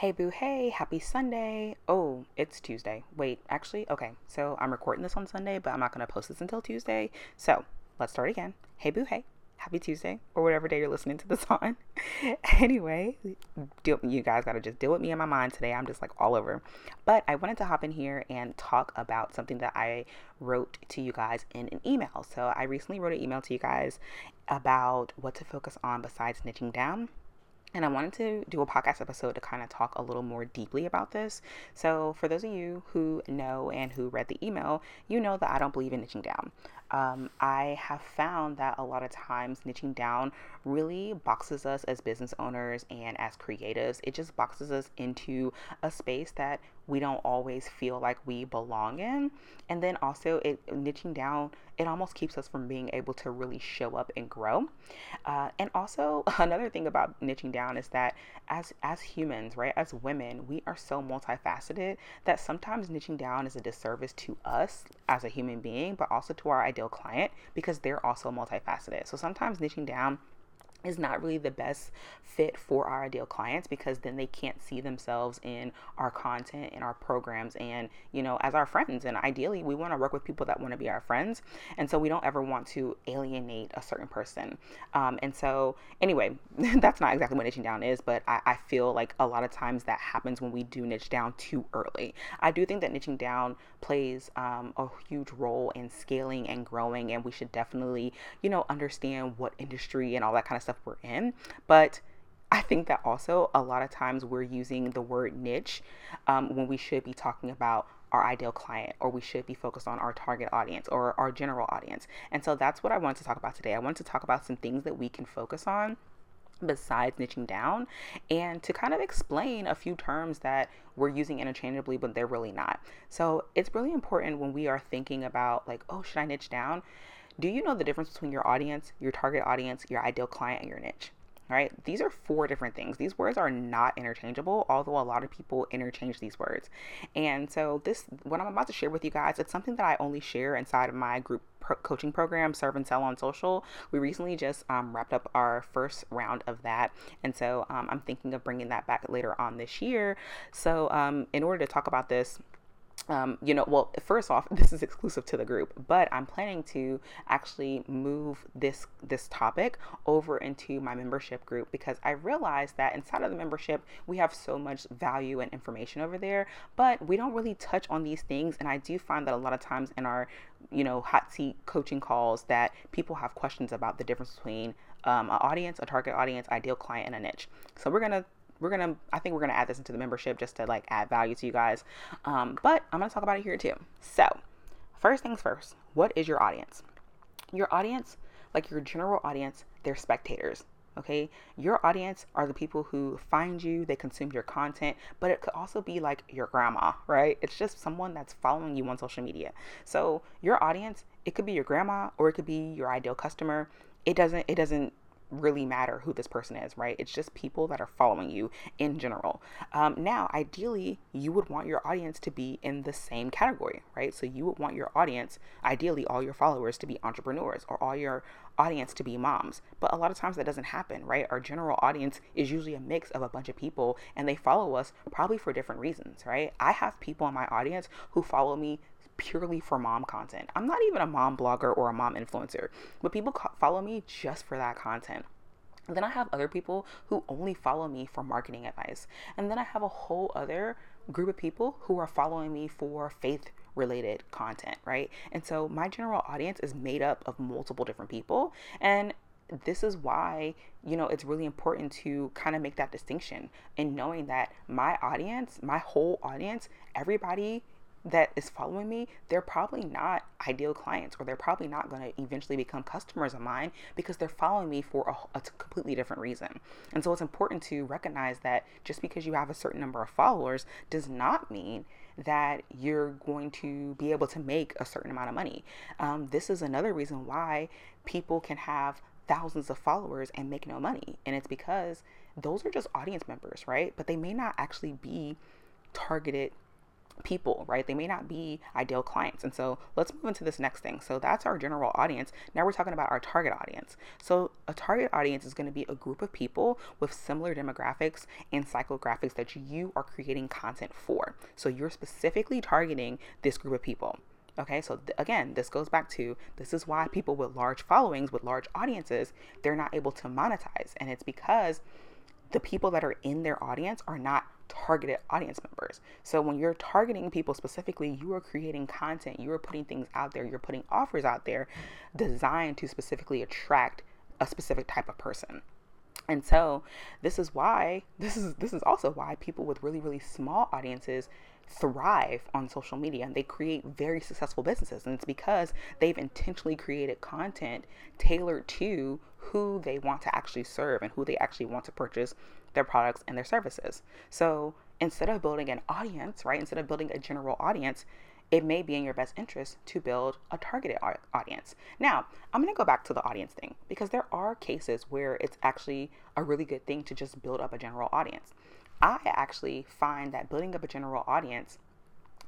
Hey boo, hey, happy Sunday. Oh, it's Tuesday. Wait, actually, okay, so I'm recording this on Sunday, but I'm not to post this until Tuesday. So let's start again. Hey boo, hey, happy Tuesday, or whatever day you're listening to this on. anyway, deal, you guys got to just deal with me in my mind today. I'm just like all over. But I wanted to hop in here and talk about something that I wrote to you guys in an email. So I recently wrote an email to you guys about what to focus on besides niching down. And I wanted to do a podcast episode to kind of talk a little more deeply about this. So, for those of you who know and who read the email, you know that I don't believe in niching down. Um, I have found that a lot of times niching down really boxes us as business owners and as creatives. It just boxes us into a space that we don't always feel like we belong in. And then also, it niching down, it almost keeps us from being able to really show up and grow. Uh, and also, another thing about niching down is that as as humans, right, as women, we are so multifaceted that sometimes niching down is a disservice to us as a human being, but also to our ideal client because they're also multifaceted. So sometimes niching down is not really the best fit for our ideal clients because then they can't see themselves in our content and our programs and you know as our friends. And ideally we want to work with people that want to be our friends and so we don't ever want to alienate a certain person. Um, and so anyway that's not exactly what niching down is but I, I feel like a lot of times that happens when we do niche down too early. I do think that niching down plays um, a huge role in scaling and growing and we should definitely you know understand what industry and all that kind of stuff we're in. But I think that also a lot of times we're using the word niche um, when we should be talking about our ideal client or we should be focused on our target audience or our general audience. And so that's what I wanted to talk about today. I wanted to talk about some things that we can focus on besides niching down and to kind of explain a few terms that we're using interchangeably but they're really not. So it's really important when we are thinking about like, oh, should I niche down? Do you know the difference between your audience, your target audience, your ideal client, and your niche? Right? These are four different things. These words are not interchangeable, although a lot of people interchange these words. And so, this, what I'm about to share with you guys, it's something that I only share inside of my group coaching program, Serve and Sell on Social. We recently just um, wrapped up our first round of that. And so, um, I'm thinking of bringing that back later on this year. So, um, in order to talk about this, um, you know, well, first off, this is exclusive to the group, but I'm planning to actually move this this topic over into my membership group because I realized that inside of the membership we have so much value and information over there, but we don't really touch on these things. And I do find that a lot of times in our, you know, hot seat coaching calls that people have questions about the difference between um, an audience, a target audience, ideal client, and a niche. So we're gonna we're gonna i think we're gonna add this into the membership just to like add value to you guys. Um, but i'm gonna talk about it here too. So first things first what is your audience? Your audience like your general audience they're spectators okay? Your audience are the people who find you they consume your content but it could also be like your grandma right? It's just someone that's following you on social media. So your audience it could be your grandma or it could be your ideal customer. It doesn't it doesn't really matter who this person is, right? It's just people that are following you in general. Um, now, ideally, you would want your audience to be in the same category, right? So you would want your audience, ideally, all your followers to be entrepreneurs or all your audience to be moms. But a lot of times that doesn't happen, right? Our general audience is usually a mix of a bunch of people and they follow us probably for different reasons, right? I have people in my audience who follow me purely for mom content. I'm not even a mom blogger or a mom influencer, but people follow me just for that content. And then I have other people who only follow me for marketing advice. And then I have a whole other group of people who are following me for faith related content, right? And so my general audience is made up of multiple different people. And this is why, you know, it's really important to kind of make that distinction in knowing that my audience, my whole audience, everybody that is following me, they're probably not ideal clients or they're probably not going to eventually become customers of mine because they're following me for a, a, completely different reason. And so it's important to recognize that just because you have a certain number of followers does not mean that you're going to be able to make a certain amount of money. Um, this is another reason why people can have thousands of followers and make no money. And it's because those are just audience members, right? But they may not actually be targeted people, right? They may not be ideal clients. And so let's move into this next thing. So that's our general audience. Now we're talking about our target audience. So a target audience is going to be a group of people with similar demographics and psychographics that you are creating content for. So you're specifically targeting this group of people. Okay, so th- again, this goes back to this is why people with large followings, with large audiences, they're not able to monetize. And it's because the people that are in their audience are not targeted audience members. So when you're targeting people specifically, you are creating content, you are putting things out there, you're putting offers out there designed to specifically attract a specific type of person. And so this is why this is this is also why people with really really small audiences thrive on social media and they create very successful businesses and it's because they've intentionally created content tailored to who they want to actually serve and who they actually want to purchase their products and their services. So instead of building an audience, right, instead of building a general audience, it may be in your best interest to build a targeted audience. Now, I'm going to go back to the audience thing because there are cases where it's actually a really good thing to just build up a general audience. I actually find that building up a general audience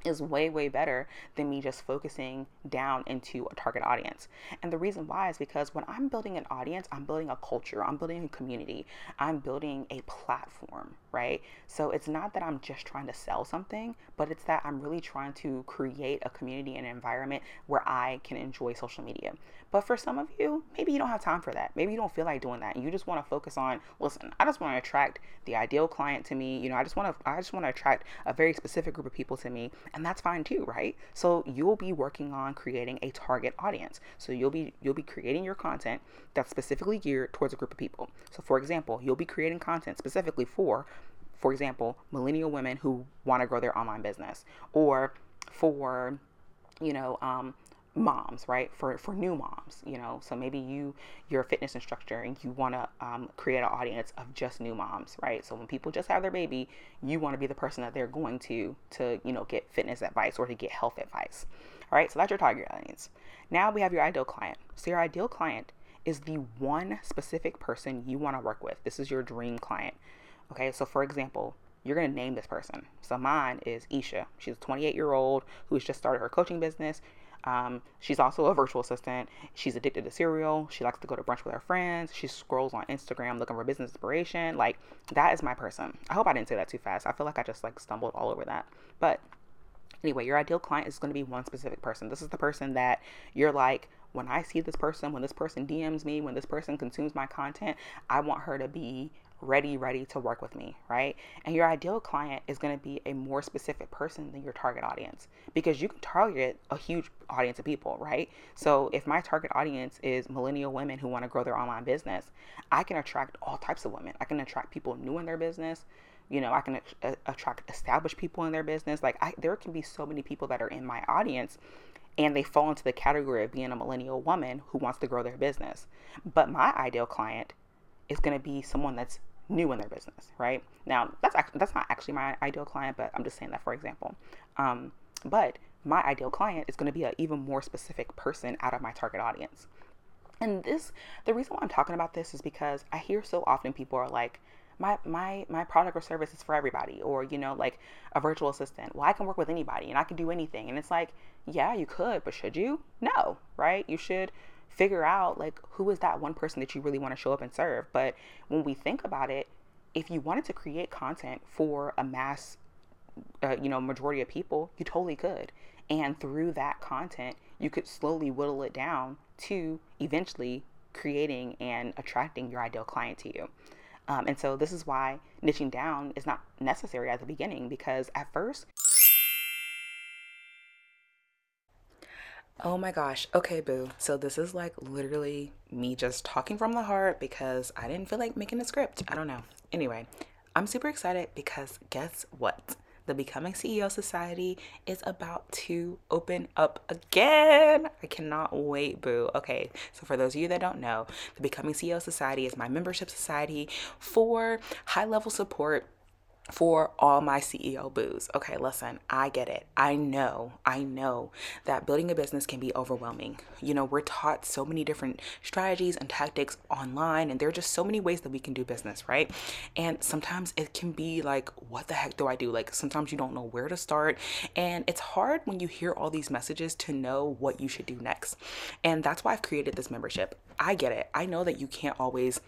is way way better than me just focusing down into a target audience. And the reason why is because when i'm building an audience i'm building a culture i'm building a community i'm building a platform right so it's not that i'm just trying to sell something but it's that i'm really trying to create a community and an environment where i can enjoy social media but for some of you maybe you don't have time for that maybe you don't feel like doing that you just want to focus on listen i just want to attract the ideal client to me you know i just want to i just want to attract a very specific group of people to me and that's fine too, right? So you'll be working on creating a target audience. So you'll be you'll be creating your content that's specifically geared towards a group of people. So for example, you'll be creating content specifically for for example, millennial women who want to grow their online business or for you know, um, moms right? For for new moms you know? So maybe you you're a fitness instructor and you want to um, create an audience of just new moms right? So when people just have their baby you want to be the person that they're going to to you know get fitness advice or to get health advice all right? So that's your target audience. Now we have your ideal client. So your ideal client is the one specific person you want to work with. This is your dream client okay so for example you're going to name this person. So mine is Isha. She's a 28 year old who's just started her coaching business. Um, she's also a virtual assistant. She's addicted to cereal. She likes to go to brunch with her friends. She scrolls on Instagram looking for business inspiration. Like that is my person. I hope I didn't say that too fast. I feel like I just like stumbled all over that. But anyway, your ideal client is going to be one specific person. This is the person that you're like, when I see this person, when this person DMs me, when this person consumes my content, I want her to be ready, ready to work with me, right? And your ideal client is going to be a more specific person than your target audience because you can target a huge audience of people, right? So if my target audience is millennial women who want to grow their online business, I can attract all types of women. I can attract people new in their business. You know, I can a- uh, attract established people in their business. Like, I, there can be so many people that are in my audience and they fall into the category of being a millennial woman who wants to grow their business. But my ideal client is going to be someone that's new in their business, right? Now, that's actually, that's not actually my ideal client, but I'm just saying that for example. Um, but my ideal client is going to be an even more specific person out of my target audience. And this, the reason why I'm talking about this is because I hear so often people are like, my my my product or service is for everybody or you know like a virtual assistant well i can work with anybody and i can do anything and it's like yeah you could but should you no right you should figure out like who is that one person that you really want to show up and serve. But when we think about it, if you wanted to create content for a mass, uh, you know, majority of people, you totally could. And through that content, you could slowly whittle it down to eventually creating and attracting your ideal client to you. Um, and so this is why niching down is not necessary at the beginning because at first Oh my gosh. Okay, boo. So this is like literally me just talking from the heart because I didn't feel like making a script. I don't know. Anyway, I'm super excited because guess what? The Becoming CEO Society is about to open up again. I cannot wait, boo. Okay, so for those of you that don't know, the Becoming CEO Society is my membership society for high level support for all my CEO boos. Okay, listen, I get it. I know, I know that building a business can be overwhelming. You know, we're taught so many different strategies and tactics online, and there are just so many ways that we can do business, right? And sometimes it can be like, what the heck do I do? Like, sometimes you don't know where to start, and it's hard when you hear all these messages to know what you should do next. And that's why I've created this membership. I get it. I know that you can't always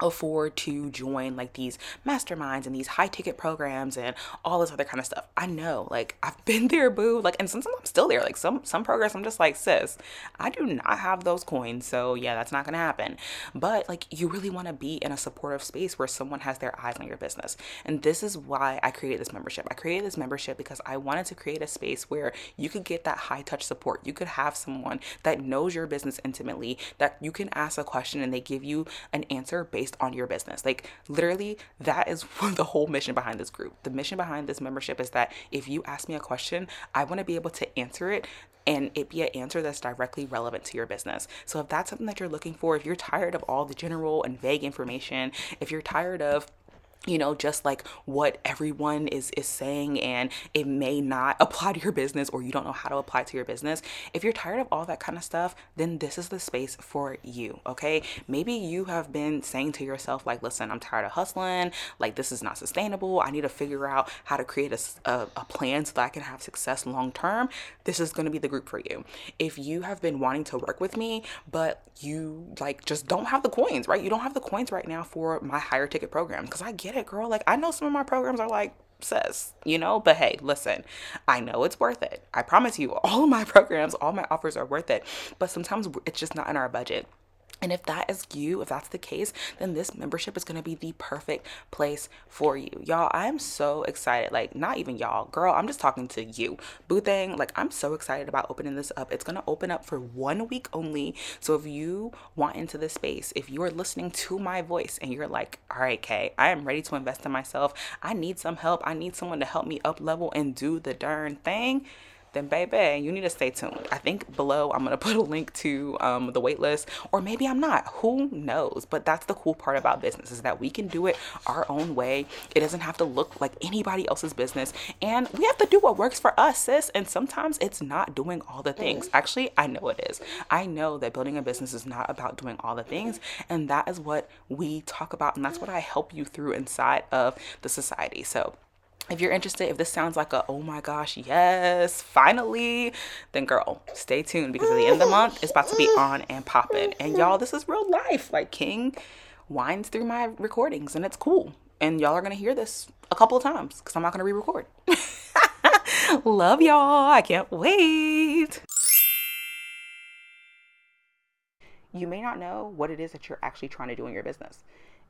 afford to join like these masterminds and these high ticket programs and all this other kind of stuff. I know, like I've been there, boo. Like, and sometimes I'm still there. Like some some programs, I'm just like, sis, I do not have those coins, so yeah, that's not gonna happen. But like, you really want to be in a supportive space where someone has their eyes on your business, and this is why I created this membership. I created this membership because I wanted to create a space where you could get that high touch support. You could have someone that knows your business intimately, that you can ask a question and they give you an answer based based on your business. Like literally, that is the whole mission behind this group. The mission behind this membership is that if you ask me a question, I want to be able to answer it and it be an answer that's directly relevant to your business. So if that's something that you're looking for, if you're tired of all the general and vague information, if you're tired of you know just like what everyone is is saying and it may not apply to your business or you don't know how to apply to your business. If you're tired of all that kind of stuff then this is the space for you okay? Maybe you have been saying to yourself like listen i'm tired of hustling. Like this is not sustainable. I need to figure out how to create a, a, a plan so that i can have success long term. This is going to be the group for you. If you have been wanting to work with me but you like just don't have the coins right? You don't have the coins right now for my higher ticket program because i get get it, girl. Like, I know some of my programs are like, sis, you know, but hey, listen, I know it's worth it. I promise you, all of my programs, all my offers are worth it. But sometimes it's just not in our budget. And if that is you, if that's the case, then this membership is going to be the perfect place for you. Y'all, I am so excited. Like, not even y'all, girl, I'm just talking to you. Boo thing, like, I'm so excited about opening this up. It's going to open up for one week only. So if you want into this space, if you are listening to my voice and you're like, all right, Kay, I am ready to invest in myself, I need some help, I need someone to help me up level and do the darn thing then baby, you need to stay tuned. I think below I'm gonna put a link to um, the waitlist, or maybe I'm not. Who knows? But that's the cool part about business is that we can do it our own way. It doesn't have to look like anybody else's business, and we have to do what works for us, sis. And sometimes it's not doing all the things. Actually, I know it is. I know that building a business is not about doing all the things, and that is what we talk about, and that's what I help you through inside of the society. So if you're interested, if this sounds like a oh my gosh, yes, finally, then girl, stay tuned because at the end of the month, it's about to be on and popping. And y'all, this is real life. Like King winds through my recordings and it's cool. And y'all are gonna hear this a couple of times because I'm not gonna re-record. Love y'all. I can't wait. You may not know what it is that you're actually trying to do in your business.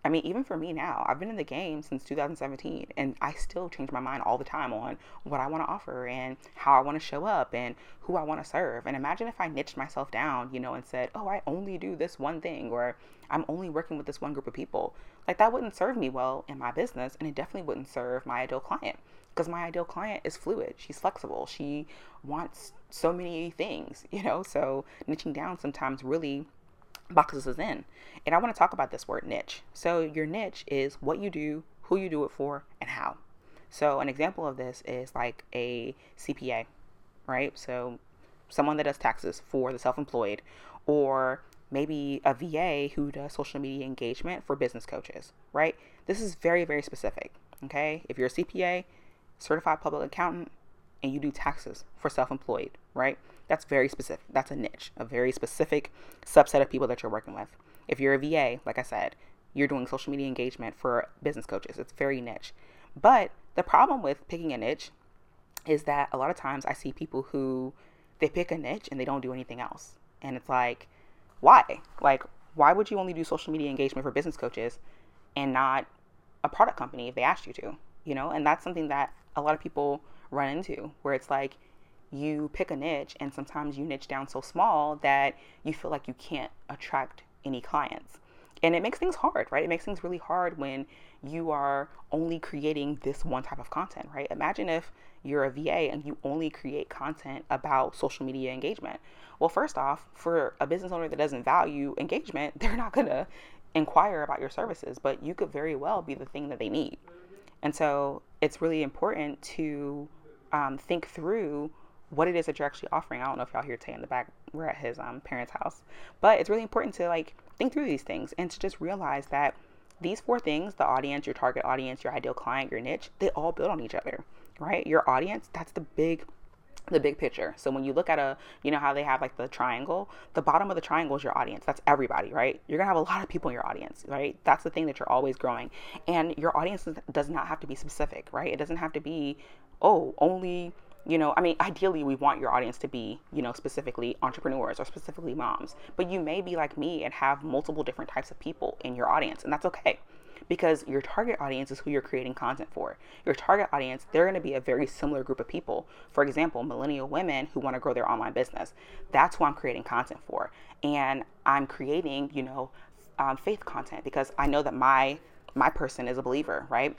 I mean, even for me now, I've been in the game since 2017 and I still change my mind all the time on what I want to offer and how I want to show up and who I want to serve. And imagine if I niched myself down, you know, and said, oh, I only do this one thing or I'm only working with this one group of people. Like that wouldn't serve me well in my business and it definitely wouldn't serve my ideal client because my ideal client is fluid. She's flexible. She wants so many things, you know, so niching down sometimes really boxes in. And I want to talk about this word niche. So, your niche is what you do, who you do it for, and how. So, an example of this is like a CPA, right? So, someone that does taxes for the self employed, or maybe a VA who does social media engagement for business coaches, right? This is very, very specific. Okay. If you're a CPA, certified public accountant, and you do taxes for self employed, right? That's very specific. That's a niche, a very specific subset of people that you're working with. If you're a VA, like I said, you're doing social media engagement for business coaches. It's very niche. But the problem with picking a niche is that a lot of times I see people who they pick a niche and they don't do anything else. And it's like, why? Like, why would you only do social media engagement for business coaches and not a product company if they asked you to? You know, and that's something that a lot of people run into where it's like you pick a niche and sometimes you niche down so small that you feel like you can't attract any clients. And it makes things hard, right? It makes things really hard when you are only creating this one type of content, right? Imagine if you're a VA and you only create content about social media engagement. Well, first off, for a business owner that doesn't value engagement, they're not going to inquire about your services, but you could very well be the thing that they need. And so it's really important to um, think through what it is that you're actually offering. I don't know if y'all hear Tay in the back. We're at his um, parents' house, but it's really important to like think through these things and to just realize that these four things the audience, your target audience, your ideal client, your niche they all build on each other, right? Your audience, that's the big the big picture. So when you look at a, you know how they have like the triangle, the bottom of the triangle is your audience. That's everybody, right? You're going to have a lot of people in your audience, right? That's the thing that you're always growing. And your audience does not have to be specific, right? It doesn't have to be, oh, only you know i mean ideally we want your audience to be you know specifically entrepreneurs or specifically moms but you may be like me and have multiple different types of people in your audience and that's okay because your target audience is who you're creating content for. Your target audience they're going to be a very similar group of people. For example millennial women who want to grow their online business. That's who i'm creating content for and i'm creating you know um, faith content because i know that my my person is a believer right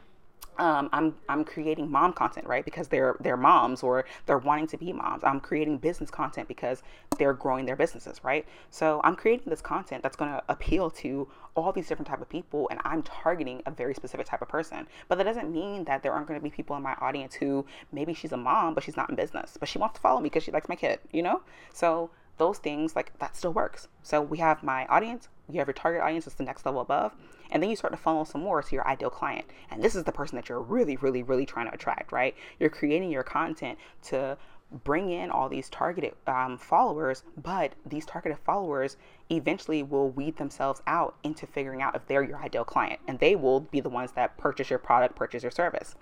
um, I'm I'm creating mom content, right? Because they're they're moms or they're wanting to be moms. I'm creating business content because they're growing their businesses, right? So I'm creating this content that's going to appeal to all these different type of people, and I'm targeting a very specific type of person. But that doesn't mean that there aren't going to be people in my audience who maybe she's a mom, but she's not in business, but she wants to follow me because she likes my kid, you know? So those things like that still works. So we have my audience, you have your target audience, it's the next level above, and then you start to funnel some more to your ideal client. And this is the person that you're really, really, really trying to attract, right? You're creating your content to bring in all these targeted um, followers, but these targeted followers eventually will weed themselves out into figuring out if they're your ideal client, and they will be the ones that purchase your product, purchase your service.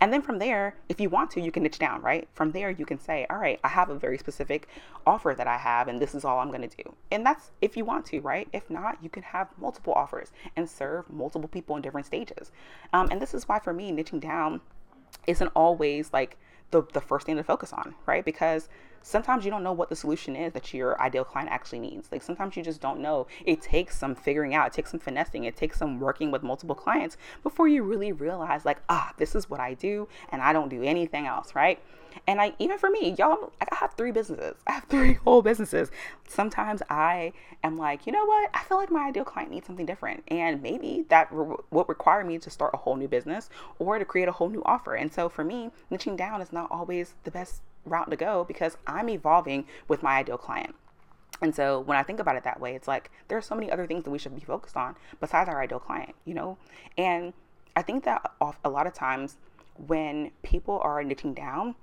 And then from there, if you want to, you can niche down, right? From there, you can say, all right, I have a very specific offer that I have, and this is all I'm going to do. And that's if you want to, right? If not, you can have multiple offers and serve multiple people in different stages. Um, and this is why, for me, niching down isn't always like the, the first thing to focus on, right? Because sometimes you don't know what the solution is that your ideal client actually needs. Like sometimes you just don't know. It takes some figuring out, it takes some finessing, it takes some working with multiple clients before you really realize, like, ah, this is what I do and I don't do anything else, right? And I even for me, y'all, I have three businesses. I have three whole businesses. Sometimes I am like, you know what? I feel like my ideal client needs something different, and maybe that re- require me to start a whole new business or to create a whole new offer. And so for me, niching down is not always the best route to go because I'm evolving with my ideal client. And so when I think about it that way, it's like there are so many other things that we should be focused on besides our ideal client, you know? And I think that off a lot of times when people are niching down,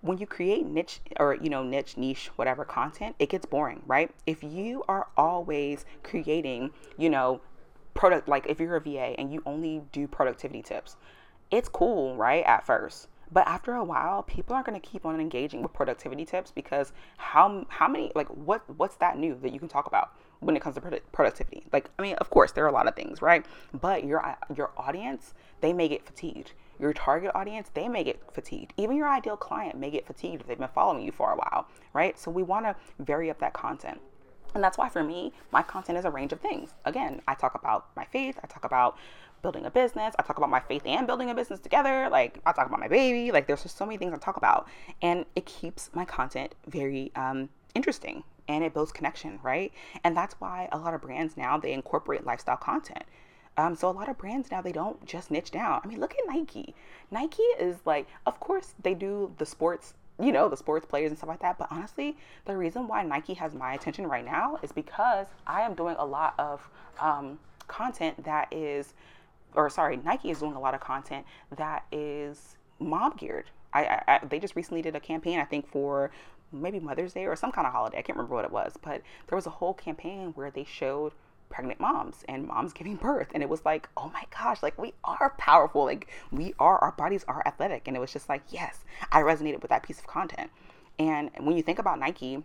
when you create niche or you know niche niche whatever content it gets boring right if you are always creating you know product like if you're a va and you only do productivity tips it's cool right at first but after a while, people aren't going to keep on engaging with productivity tips because how how many like what what's that new that you can talk about when it comes to productivity? Like I mean, of course there are a lot of things, right? But your uh, your audience they may get fatigued. Your target audience they may get fatigued. Even your ideal client may get fatigued if they've been following you for a while, right? So we want to vary up that content. And that's why for me, my content is a range of things. Again, I talk about my faith, I talk about building a business. I talk about my faith and building a business together. Like I talk about my baby. Like there's just so many things I talk about, and it keeps my content very um, interesting and it builds connection, right? And that's why a lot of brands now they incorporate lifestyle content. Um, so a lot of brands now they don't just niche down. I mean, look at Nike. Nike is like, of course they do the sports you know, the sports players and stuff like that. But honestly, the reason why Nike has my attention right now is because I am doing a lot of um, content that is or sorry, Nike is doing a lot of content that is mom geared. I, I, I, they just recently did a campaign, I think, for maybe Mother's Day or some kind of holiday. I can't remember what it was, but there was a whole campaign where they showed pregnant moms and moms giving birth and it was like oh my gosh like we are powerful like we are our bodies are athletic and it was just like yes i resonated with that piece of content and when you think about nike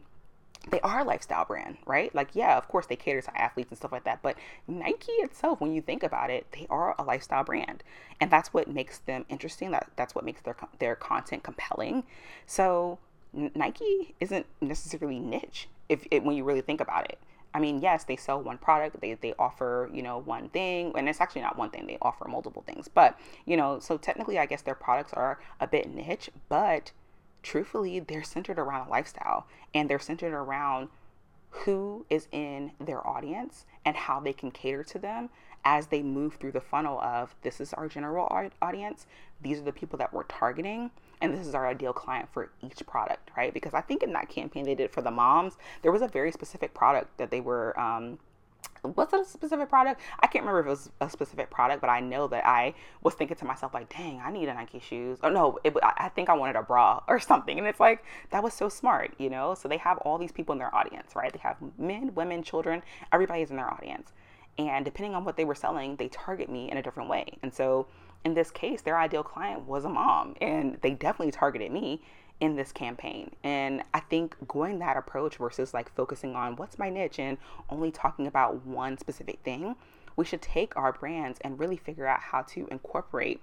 they are a lifestyle brand, right? Like, yeah, of course they cater to athletes and stuff like that, but Nike itself, when you think about it, they are a lifestyle brand, and that's what makes them interesting. That that's what makes their their content compelling. So Nike isn't necessarily niche if it, when you really think about it. I mean, yes, they sell one product, they, they offer, you know, one thing, and it's actually not one thing, they offer multiple things. But, you know, so technically, I guess their products are a bit niche, but truthfully, they're centered around a lifestyle and they're centered around who is in their audience and how they can cater to them as they move through the funnel of this is our general audience, these are the people that we're targeting, and this is our ideal client for each product, right? Because I think in that campaign they did for the moms, there was a very specific product that they were um, was it a specific product? I can't remember if it was a specific product, but I know that I was thinking to myself like, "Dang, I need a Nike shoes." Or no, it, I think I wanted a bra or something, and it's like that was so smart, you know. So they have all these people in their audience, right? They have men, women, children, everybody's in their audience, and depending on what they were selling, they target me in a different way. And so in this case, their ideal client was a mom, and they definitely targeted me in this campaign. And I think going that approach versus like focusing on what's my niche and only talking about one specific thing, we should take our brands and really figure out how to incorporate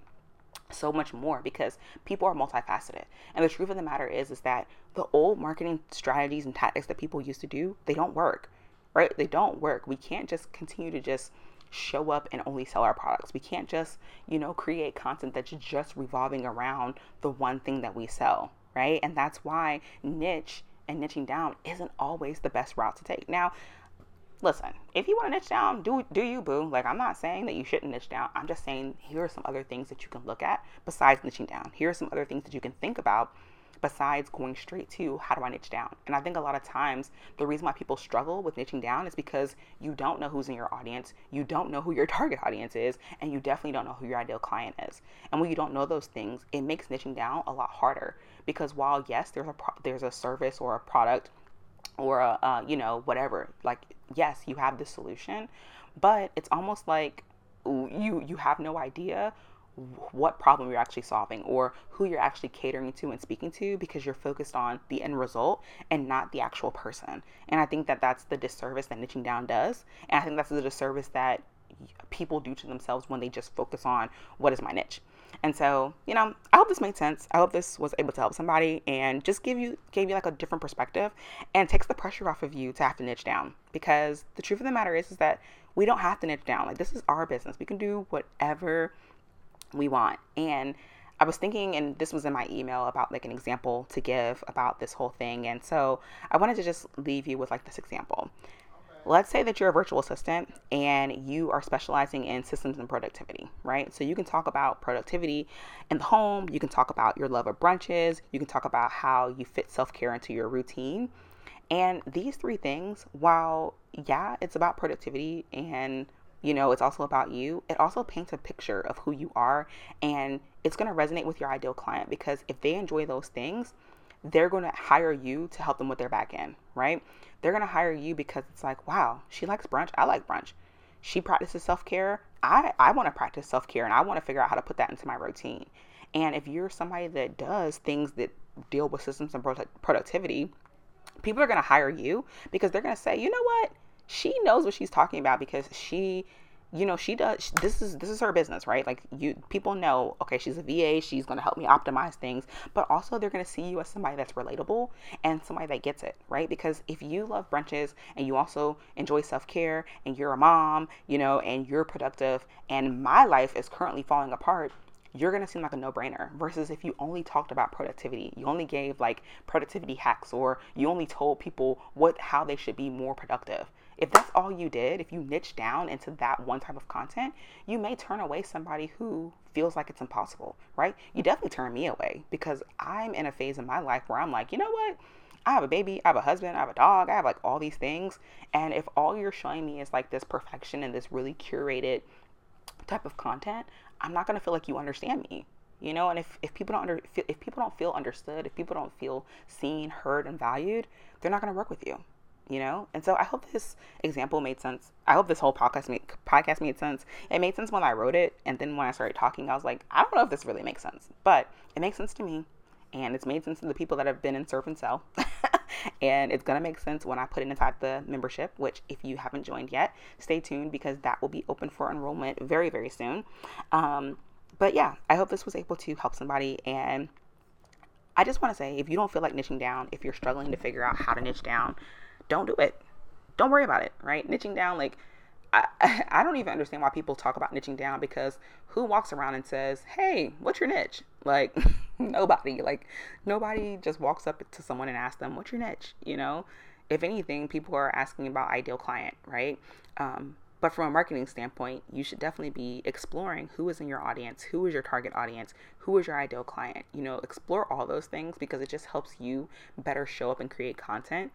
so much more because people are multifaceted. And the truth of the matter is is that the old marketing strategies and tactics that people used to do, they don't work. Right? They don't work. We can't just continue to just show up and only sell our products. We can't just, you know, create content that's just revolving around the one thing that we sell right? And that's why niche and niching down isn't always the best route to take. Now, listen, if you want to niche down, do do you boo? Like I'm not saying that you shouldn't niche down. I'm just saying here are some other things that you can look at besides niching down. Here are some other things that you can think about besides going straight to how do I niche down? And I think a lot of times the reason why people struggle with niching down is because you don't know who's in your audience, you don't know who your target audience is, and you definitely don't know who your ideal client is. And when you don't know those things, it makes niching down a lot harder because while yes, there's a pro- there's a service or a product or a uh, you know whatever, like yes, you have the solution, but it's almost like you you have no idea what problem you're actually solving or who you're actually catering to and speaking to because you're focused on the end result and not the actual person. And I think that that's the disservice that niching down does. And I think that's the disservice that people do to themselves when they just focus on what is my niche. And so, you know, I hope this made sense. I hope this was able to help somebody and just give you gave you like a different perspective and takes the pressure off of you to have to niche down. Because the truth of the matter is is that we don't have to niche down. Like this is our business. We can do whatever we want. And I was thinking, and this was in my email about like an example to give about this whole thing. And so I wanted to just leave you with like this example. Let's say that you're a virtual assistant and you are specializing in systems and productivity, right? So you can talk about productivity in the home, you can talk about your love of brunches, you can talk about how you fit self care into your routine. And these three things, while yeah, it's about productivity and you know, it's also about you. It also paints a picture of who you are and it's going to resonate with your ideal client because if they enjoy those things, they're going to hire you to help them with their back end, right? They're going to hire you because it's like, wow, she likes brunch. I like brunch. She practices self care. I, I want to practice self care and I want to figure out how to put that into my routine. And if you're somebody that does things that deal with systems and productivity, people are going to hire you because they're going to say, you know what? She knows what she's talking about because she you know she does this is this is her business right? Like you people know okay she's a va she's going to help me optimize things but also they're going to see you as somebody that's relatable and somebody that gets it right? Because if you love brunches and you also enjoy self-care and you're a mom you know and you're productive and my life is currently falling apart you're going to seem like a no-brainer versus if you only talked about productivity. You only gave like productivity hacks or you only told people what how they should be more productive if that's all you did, if you niche down into that one type of content, you may turn away somebody who feels like it's impossible, right? You definitely turn me away because I'm in a phase in my life where I'm like, you know what? I have a baby, I have a husband, I have a dog, I have like all these things. And if all you're showing me is like this perfection and this really curated type of content, I'm not going to feel like you understand me you know and if, if people don't under, if people don't feel understood if people don't feel seen heard and valued they're not going to work with you you know? And so i hope this example made sense. I hope this whole podcast made, podcast made sense. It made sense when i wrote it and then when i started talking i was like i don't know if this really makes sense but it makes sense to me and it's made sense to the people that have been in Serve and Sell. And it's going to make sense when i put it inside the membership which if you haven't joined yet stay tuned because that will be open for enrollment very very soon. Um, but yeah i hope this was able to help somebody and I just want to say if you don't feel like niching down, if you're struggling to figure out how to niche down, don't do it. Don't worry about it, right? Niching down, like, I, I don't even understand why people talk about niching down because who walks around and says, Hey, what's your niche? Like, nobody. Like, nobody just walks up to someone and asks them, What's your niche? You know? If anything, people are asking about ideal client, right? Um, but from a marketing standpoint, you should definitely be exploring who is in your audience, who is your target audience, who is your ideal client. You know, explore all those things because it just helps you better show up and create content.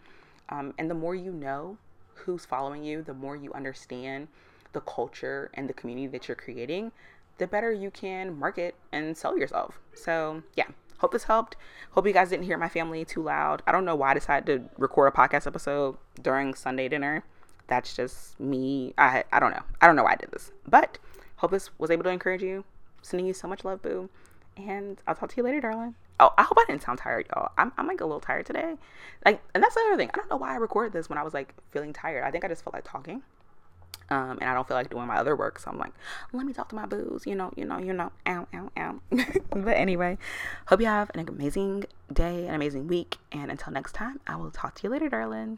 Um, and the more you know who's following you, the more you understand the culture and the community that you're creating, the better you can market and sell yourself. So, yeah, hope this helped. Hope you guys didn't hear my family too loud. I don't know why I decided to record a podcast episode during Sunday dinner that's just me. I I don't know. I don't know why I did this, but hope this was able to encourage you. Sending you so much love, boo. And I'll talk to you later, darling. Oh, I hope I didn't sound tired, y'all. I'm, I'm like a little tired today. Like, and that's the other thing. I don't know why I recorded this when I was like feeling tired. I think I just felt like talking. Um, and I don't feel like doing my other work. So I'm like, let me talk to my boos, you know, you know, you know, ow, ow, ow. but anyway, hope you have an amazing day, an amazing week. And until next time, I will talk to you later, darling.